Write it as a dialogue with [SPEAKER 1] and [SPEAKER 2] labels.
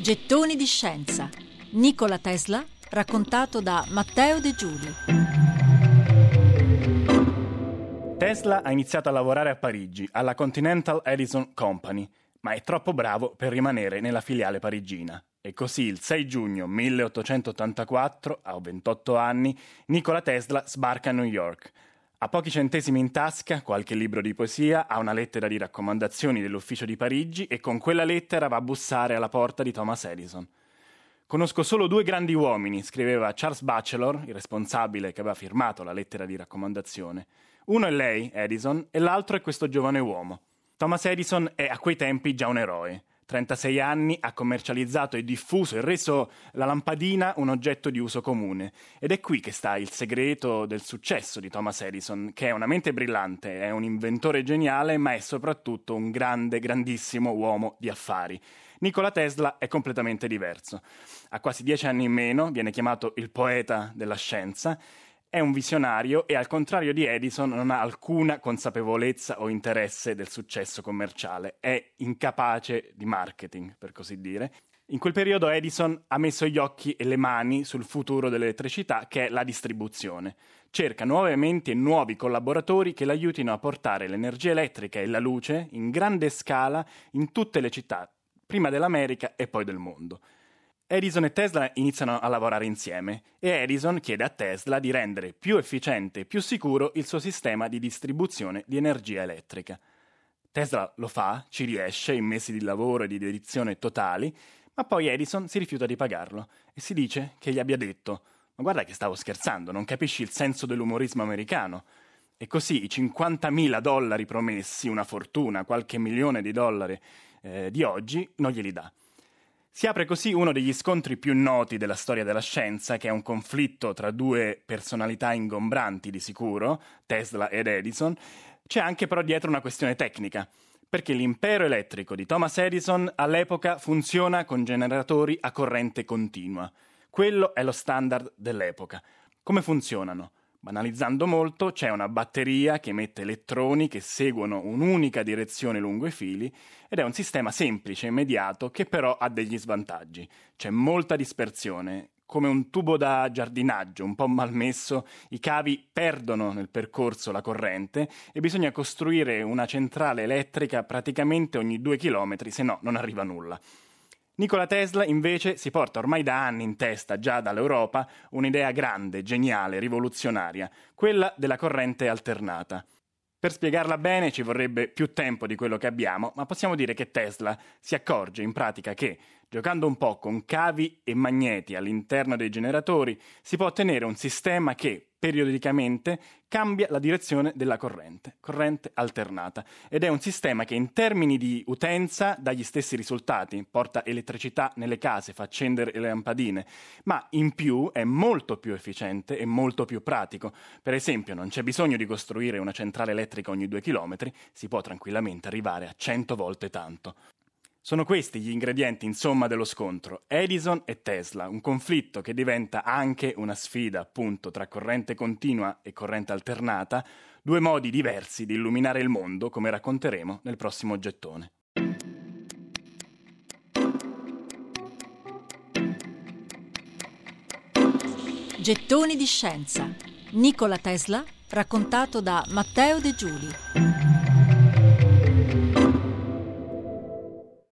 [SPEAKER 1] Gettoni di scienza. Nikola Tesla raccontato da Matteo De Giuli.
[SPEAKER 2] Tesla ha iniziato a lavorare a Parigi, alla Continental Edison Company, ma è troppo bravo per rimanere nella filiale parigina. E così il 6 giugno 1884, a 28 anni, Nikola Tesla sbarca a New York. Ha pochi centesimi in tasca, qualche libro di poesia, ha una lettera di raccomandazioni dell'ufficio di Parigi e con quella lettera va a bussare alla porta di Thomas Edison. Conosco solo due grandi uomini, scriveva Charles Batchelor, il responsabile che aveva firmato la lettera di raccomandazione. Uno è lei, Edison, e l'altro è questo giovane uomo. Thomas Edison è a quei tempi già un eroe. 36 anni ha commercializzato e diffuso e reso la lampadina un oggetto di uso comune. Ed è qui che sta il segreto del successo di Thomas Edison, che è una mente brillante, è un inventore geniale, ma è soprattutto un grande, grandissimo uomo di affari. Nikola Tesla è completamente diverso. Ha quasi dieci anni in meno, viene chiamato il poeta della scienza è un visionario e al contrario di Edison non ha alcuna consapevolezza o interesse del successo commerciale, è incapace di marketing, per così dire. In quel periodo Edison ha messo gli occhi e le mani sul futuro dell'elettricità, che è la distribuzione. Cerca nuove menti e nuovi collaboratori che l'aiutino a portare l'energia elettrica e la luce in grande scala in tutte le città, prima dell'America e poi del mondo. Edison e Tesla iniziano a lavorare insieme e Edison chiede a Tesla di rendere più efficiente e più sicuro il suo sistema di distribuzione di energia elettrica. Tesla lo fa, ci riesce in mesi di lavoro e di dedizione totali, ma poi Edison si rifiuta di pagarlo e si dice che gli abbia detto ma guarda che stavo scherzando, non capisci il senso dell'umorismo americano. E così i 50.000 dollari promessi, una fortuna, qualche milione di dollari eh, di oggi, non glieli dà. Si apre così uno degli scontri più noti della storia della scienza, che è un conflitto tra due personalità ingombranti di sicuro, Tesla ed Edison. C'è anche però dietro una questione tecnica, perché l'impero elettrico di Thomas Edison all'epoca funziona con generatori a corrente continua. Quello è lo standard dell'epoca. Come funzionano? Banalizzando molto, c'è una batteria che emette elettroni che seguono un'unica direzione lungo i fili ed è un sistema semplice e immediato che però ha degli svantaggi. C'è molta dispersione, come un tubo da giardinaggio un po' malmesso, i cavi perdono nel percorso la corrente e bisogna costruire una centrale elettrica praticamente ogni due chilometri, se no non arriva nulla. Nikola Tesla invece si porta ormai da anni in testa, già dall'Europa, un'idea grande, geniale, rivoluzionaria, quella della corrente alternata. Per spiegarla bene ci vorrebbe più tempo di quello che abbiamo, ma possiamo dire che Tesla si accorge in pratica che, giocando un po' con cavi e magneti all'interno dei generatori, si può ottenere un sistema che, periodicamente cambia la direzione della corrente, corrente alternata, ed è un sistema che in termini di utenza dà gli stessi risultati, porta elettricità nelle case, fa accendere le lampadine, ma in più è molto più efficiente e molto più pratico. Per esempio non c'è bisogno di costruire una centrale elettrica ogni due chilometri, si può tranquillamente arrivare a 100 volte tanto. Sono questi gli ingredienti, insomma, dello scontro. Edison e Tesla, un conflitto che diventa anche una sfida, appunto, tra corrente continua e corrente alternata, due modi diversi di illuminare il mondo, come racconteremo nel prossimo gettone.
[SPEAKER 1] Gettoni di scienza. Nikola Tesla, raccontato da Matteo De Giuli.